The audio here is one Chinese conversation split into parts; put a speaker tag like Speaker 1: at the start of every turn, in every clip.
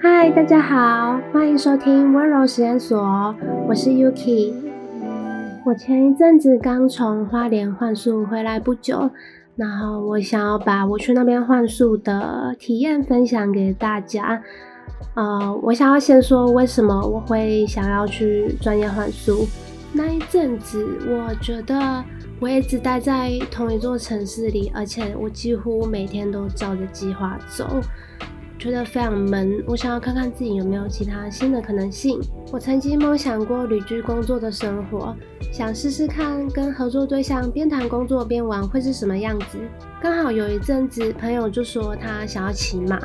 Speaker 1: 嗨，大家好，欢迎收听温柔实验所，我是 Yuki。我前一阵子刚从花莲换宿回来不久，然后我想要把我去那边换宿的体验分享给大家。呃，我想要先说为什么我会想要去专业换宿。那一阵子，我觉得我一直待在同一座城市里，而且我几乎每天都照着计划走，觉得非常闷。我想要看看自己有没有其他新的可能性。我曾经梦想过旅居工作的生活，想试试看跟合作对象边谈工作边玩会是什么样子。刚好有一阵子，朋友就说他想要骑马，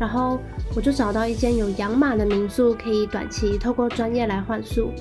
Speaker 1: 然后我就找到一间有养马的民宿，可以短期透过专业来换宿。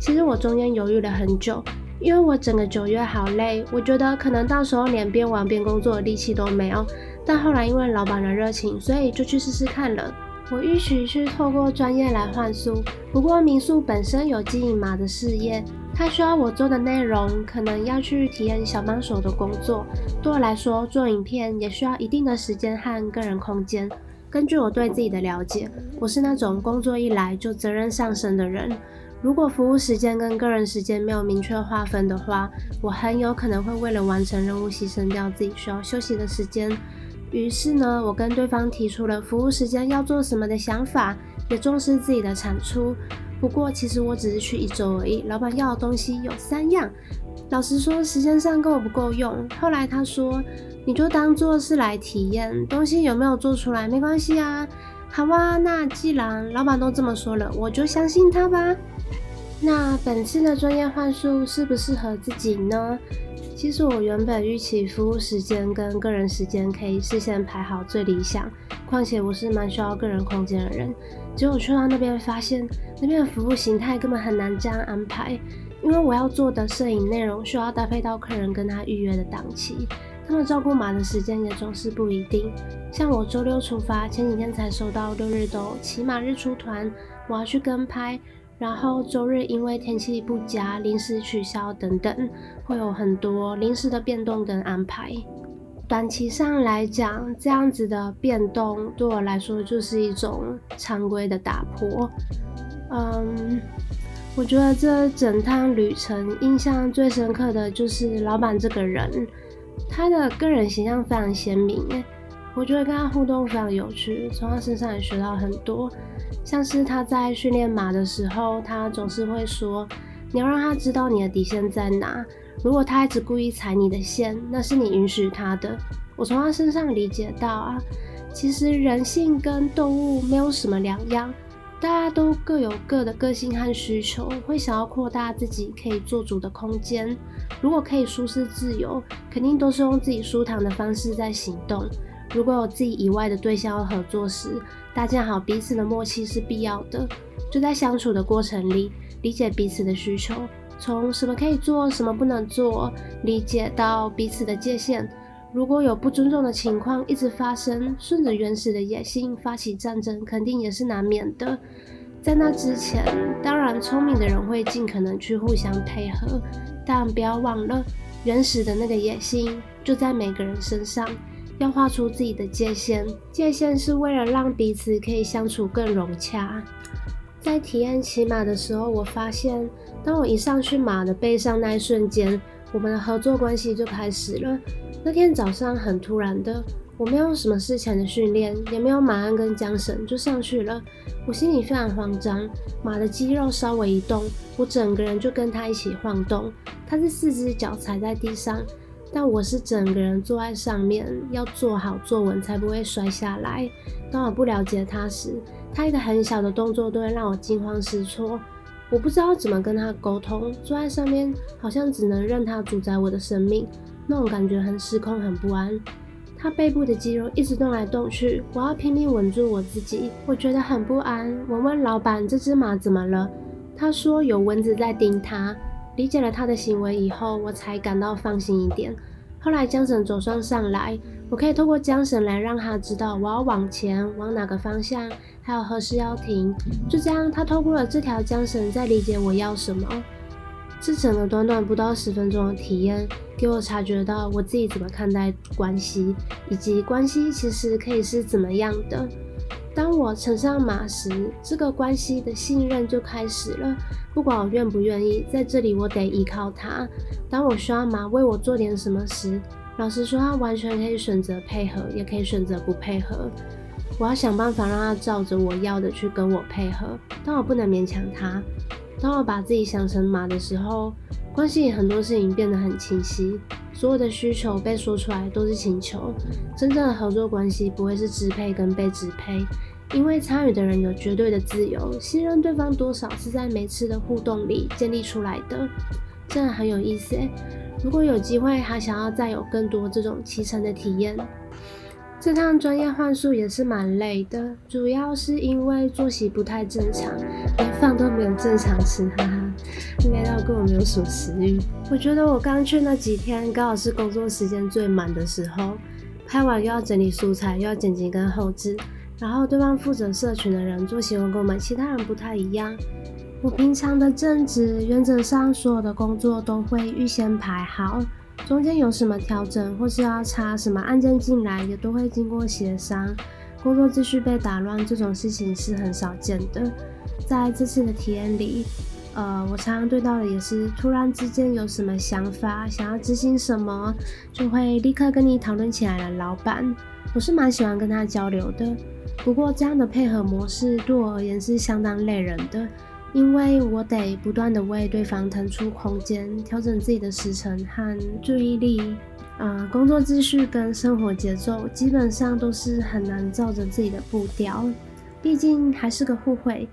Speaker 1: 其实我中间犹豫了很久，因为我整个九月好累，我觉得可能到时候连边玩边工作的力气都没有。但后来因为老板的热情，所以就去试试看了。我预许去透过专业来换宿，不过民宿本身有经营马的事业，它需要我做的内容可能要去体验小帮手的工作。对我来说，做影片也需要一定的时间和个人空间。根据我对自己的了解，我是那种工作一来就责任上升的人。如果服务时间跟个人时间没有明确划分的话，我很有可能会为了完成任务牺牲掉自己需要休息的时间。于是呢，我跟对方提出了服务时间要做什么的想法，也重视自己的产出。不过，其实我只是去一周而已，老板要的东西有三样。老实说，时间上够不够用？后来他说，你就当做是来体验，东西有没有做出来没关系啊。好啊，那既然老板都这么说了，我就相信他吧。那本次的专业幻术适不适合自己呢？其实我原本预期服务时间跟个人时间可以事先排好最理想，况且我是蛮需要个人空间的人。结果去到那边发现，那边的服务形态根本很难这样安排，因为我要做的摄影内容需要搭配到客人跟他预约的档期，他们照顾马的时间也总是不一定。像我周六出发，前几天才收到六日都骑马日出团，我要去跟拍。然后周日因为天气不佳，临时取消等等，会有很多临时的变动跟安排。短期上来讲，这样子的变动对我来说就是一种常规的打破。嗯，我觉得这整趟旅程印象最深刻的就是老板这个人，他的个人形象非常鲜明，我觉得跟他互动非常有趣，从他身上也学到很多。像是他在训练马的时候，他总是会说：“你要让他知道你的底线在哪。如果他一直故意踩你的线，那是你允许他的。”我从他身上理解到啊，其实人性跟动物没有什么两样，大家都各有各的个性和需求，会想要扩大自己可以做主的空间。如果可以舒适自由，肯定都是用自己舒坦的方式在行动。如果有自己以外的对象要合作时，搭建好彼此的默契是必要的。就在相处的过程里，理解彼此的需求，从什么可以做，什么不能做，理解到彼此的界限。如果有不尊重的情况一直发生，顺着原始的野性发起战争，肯定也是难免的。在那之前，当然聪明的人会尽可能去互相配合，但不要忘了，原始的那个野性就在每个人身上。要画出自己的界限，界限是为了让彼此可以相处更融洽。在体验骑马的时候，我发现，当我一上去马的背上那一瞬间，我们的合作关系就开始了。那天早上很突然的，我没有什么事前的训练，也没有马鞍跟缰绳，就上去了。我心里非常慌张，马的肌肉稍微一动，我整个人就跟他一起晃动。他是四只脚踩在地上。但我是整个人坐在上面，要坐好坐稳才不会摔下来。当我不了解他时，他一个很小的动作都会让我惊慌失措。我不知道怎么跟他沟通，坐在上面好像只能任他主宰我的生命，那种感觉很失控，很不安。他背部的肌肉一直动来动去，我要拼命稳住我自己，我觉得很不安。我问老板：“这只马怎么了？”他说：“有蚊子在叮它。”理解了他的行为以后，我才感到放心一点。后来缰绳总算上来，我可以透过缰绳来让他知道我要往前往哪个方向，还有何时要停。就这样，他透过了这条缰绳在理解我要什么。这整个短短不到十分钟的体验，给我察觉到我自己怎么看待关系，以及关系其实可以是怎么样的。当我乘上马时，这个关系的信任就开始了。不管我愿不愿意，在这里我得依靠他。当我需要马为我做点什么时，老实说，他完全可以选择配合，也可以选择不配合。我要想办法让他照着我要的去跟我配合，但我不能勉强他。当我把自己想成马的时候，关系很多事情变得很清晰，所有的需求被说出来都是请求。真正的合作关系不会是支配跟被支配，因为参与的人有绝对的自由，信任对方多少是在每次的互动里建立出来的，真的很有意思。如果有机会，还想要再有更多这种骑乘的体验。这趟专业换宿也是蛮累的，主要是因为作息不太正常，连饭都没有正常吃，哈哈，累到根本没有什么食欲。我觉得我刚去那几天刚好是工作时间最满的时候，拍完又要整理素材，又要剪辑跟后制，然后对方负责社群的人作息跟我们其他人不太一样。我平常的正职原则上所有的工作都会预先排好。中间有什么调整，或是要插什么案件进来，也都会经过协商。工作秩序被打乱这种事情是很少见的。在这次的体验里，呃，我常常对到的也是突然之间有什么想法，想要执行什么，就会立刻跟你讨论起来的老板。我是蛮喜欢跟他交流的，不过这样的配合模式对我而言是相当累人的。因为我得不断的为对方腾出空间，调整自己的时程和注意力，呃，工作秩序跟生活节奏基本上都是很难照着自己的步调。毕竟还是个互惠，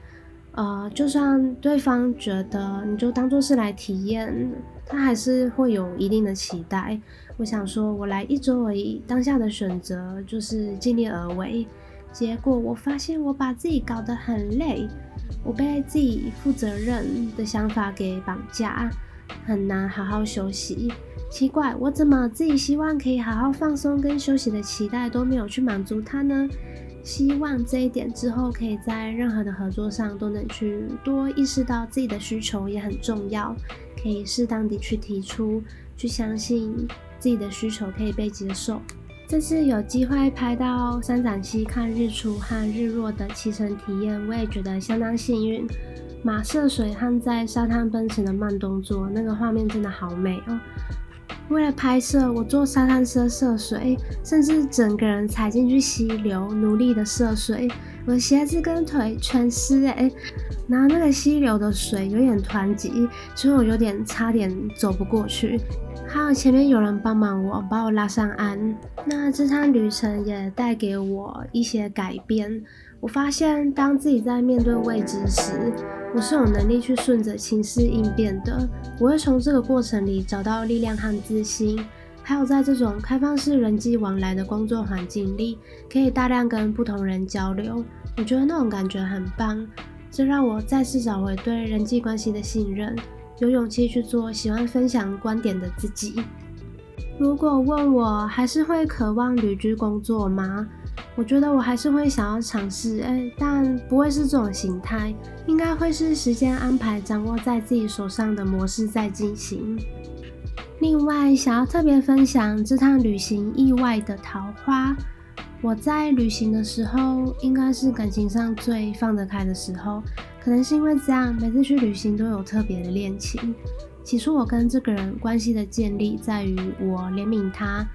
Speaker 1: 呃，就算对方觉得你就当做是来体验，他还是会有一定的期待。我想说，我来一周而已，当下的选择就是尽力而为。结果我发现我把自己搞得很累。我被自己负责任的想法给绑架，很难好好休息。奇怪，我怎么自己希望可以好好放松跟休息的期待都没有去满足他呢？希望这一点之后可以在任何的合作上都能去多意识到自己的需求也很重要，可以适当地去提出，去相信自己的需求可以被接受。这次有机会拍到三盏溪看日出和日落的骑乘体验，我也觉得相当幸运。马涉水和在沙滩奔驰的慢动作，那个画面真的好美哦。为了拍摄，我坐沙滩车涉水，甚至整个人踩进去溪流，努力的涉水，我鞋子跟腿全湿哎。然后那个溪流的水有点湍急，所以我有点差点走不过去。还有前面有人帮忙我，把我拉上岸。那这趟旅程也带给我一些改变。我发现，当自己在面对未知时，我是有能力去顺着情势应变的。我会从这个过程里找到力量和自信。还有在这种开放式人际往来的工作环境里，可以大量跟不同人交流。我觉得那种感觉很棒，这让我再次找回对人际关系的信任。有勇气去做喜欢分享观点的自己。如果问我还是会渴望旅居工作吗？我觉得我还是会想要尝试，哎，但不会是这种形态，应该会是时间安排掌握在自己手上的模式在进行。另外，想要特别分享这趟旅行意外的桃花。我在旅行的时候，应该是感情上最放得开的时候。可能是因为这样，每次去旅行都有特别的恋情。起初我跟这个人关系的建立，在于我怜悯他，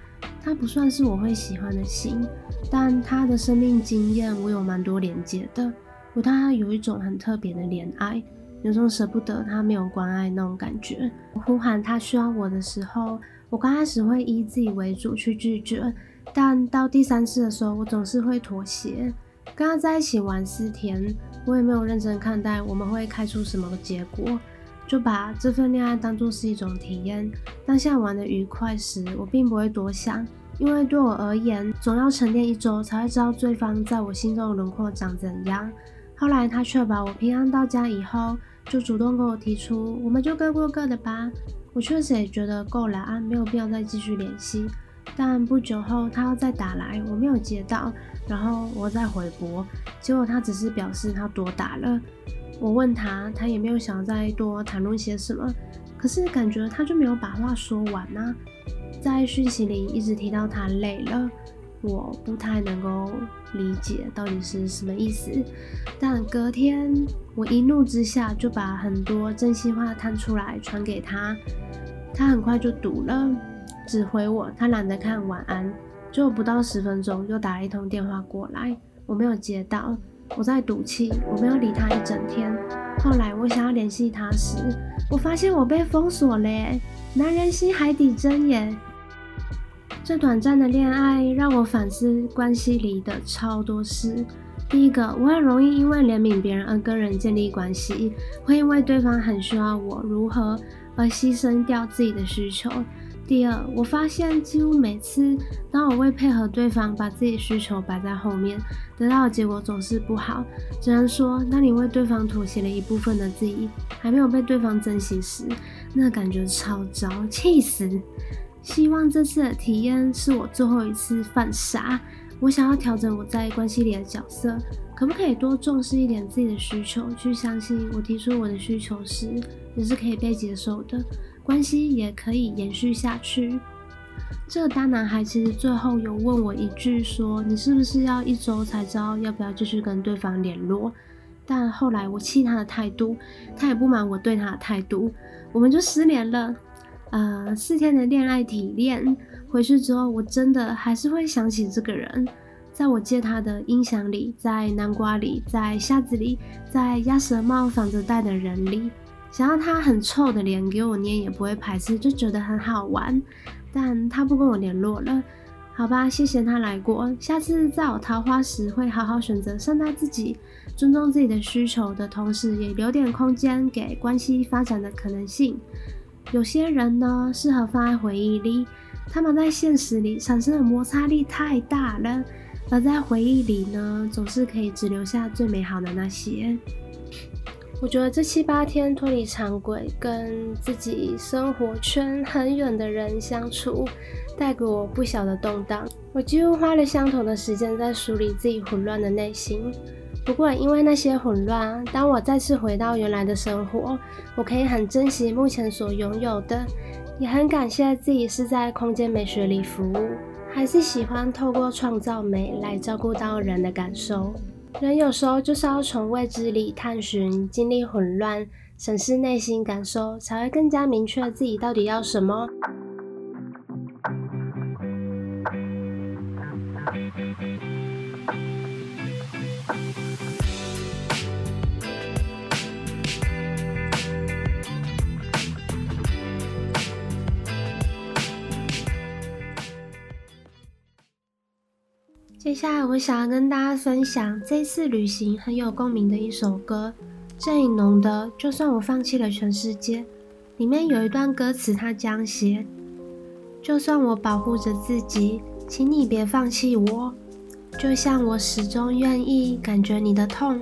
Speaker 1: 他不算是我会喜欢的型，但他的生命经验我有蛮多连接的。我对他有一种很特别的怜爱，有种舍不得他没有关爱那种感觉。我呼喊他需要我的时候，我刚开始会以自己为主去拒绝。但到第三次的时候，我总是会妥协。跟他在一起玩四天，我也没有认真看待我们会开出什么结果，就把这份恋爱当作是一种体验。当下玩得愉快时，我并不会多想，因为对我而言，总要沉淀一周才会知道对方在我心中的轮廓长怎样。后来他确保我平安到家以后，就主动跟我提出，我们就各过各的吧。我确实也觉得够了啊，没有必要再继续联系。但不久后，他又再打来，我没有接到，然后我再回拨，结果他只是表示他多打了。我问他，他也没有想再多谈论些什么。可是感觉他就没有把话说完呢、在讯息里一直提到他累了，我不太能够理解到底是什么意思。但隔天我一怒之下就把很多真心话摊出来传给他，他很快就读了，只回我他懒得看晚安，就不到十分钟又打了一通电话过来，我没有接到。我在赌气，我没有理他一整天。后来我想要联系他时，我发现我被封锁了耶。男人心海底针耶。这短暂的恋爱让我反思关系里的超多事。第一个，我很容易因为怜悯别人而跟人建立关系，会因为对方很需要我如何而牺牲掉自己的需求。第二，我发现几乎每次当我为配合对方把自己的需求摆在后面，得到的结果总是不好。只能说，当你为对方妥协了一部分的自己，还没有被对方珍惜时，那感觉超糟，气死！希望这次的体验是我最后一次犯傻。我想要调整我在关系里的角色，可不可以多重视一点自己的需求，去相信我提出我的需求时也是可以被接受的。关系也可以延续下去。这个大男孩其实最后有问我一句，说：“你是不是要一周才知道要不要继续跟对方联络？”但后来我气他的态度，他也不满我对他的态度，我们就失联了。呃，四天的恋爱体验回去之后，我真的还是会想起这个人，在我借他的音响里，在南瓜里，在虾子里，在鸭舌帽绑着带的人里。想要他很臭的脸给我捏也不会排斥，就觉得很好玩。但他不跟我联络了，好吧，谢谢他来过。下次在我桃花时会好好选择善待自己，尊重自己的需求的同时，也留点空间给关系发展的可能性。有些人呢，适合放在回忆里，他们在现实里产生的摩擦力太大了，而在回忆里呢，总是可以只留下最美好的那些。我觉得这七八天脱离常规，跟自己生活圈很远的人相处，带给我不小的动荡。我几乎花了相同的时间在梳理自己混乱的内心。不过，因为那些混乱，当我再次回到原来的生活，我可以很珍惜目前所拥有的，也很感谢自己是在空间美学里服务，还是喜欢透过创造美来照顾到人的感受。人有时候就是要从未知里探寻，经历混乱，审视内心感受，才会更加明确自己到底要什么。接下来，我想要跟大家分享这次旅行很有共鸣的一首歌，郑宜农的《就算我放弃了全世界》。里面有一段歌词，他这样写：就算我保护着自己，请你别放弃我。就像我始终愿意感觉你的痛，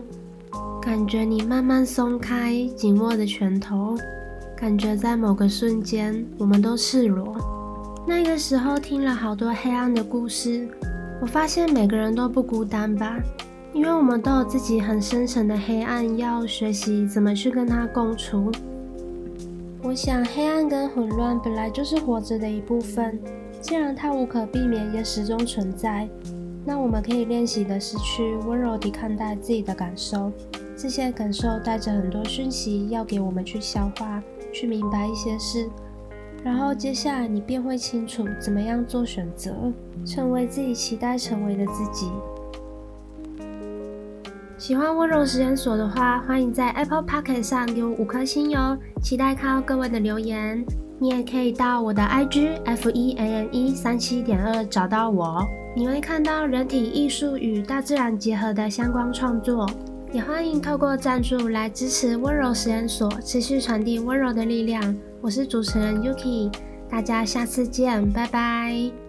Speaker 1: 感觉你慢慢松开紧握的拳头，感觉在某个瞬间，我们都赤裸。那个时候，听了好多黑暗的故事。我发现每个人都不孤单吧，因为我们都有自己很深沉的黑暗，要学习怎么去跟它共处。我想，黑暗跟混乱本来就是活着的一部分，既然它无可避免，也始终存在，那我们可以练习的是去温柔地看待自己的感受，这些感受带着很多讯息要给我们去消化，去明白一些事。然后接下来你便会清楚怎么样做选择，成为自己期待成为的自己。喜欢温柔实验所的话，欢迎在 Apple Pocket 上给我五颗星哟！期待看到各位的留言。你也可以到我的 IG F E A N E 三七点二找到我，你会看到人体艺术与大自然结合的相关创作。也欢迎透过赞助来支持温柔实验所，持续传递温柔的力量。我是主持人 Yuki，大家下次见，拜拜。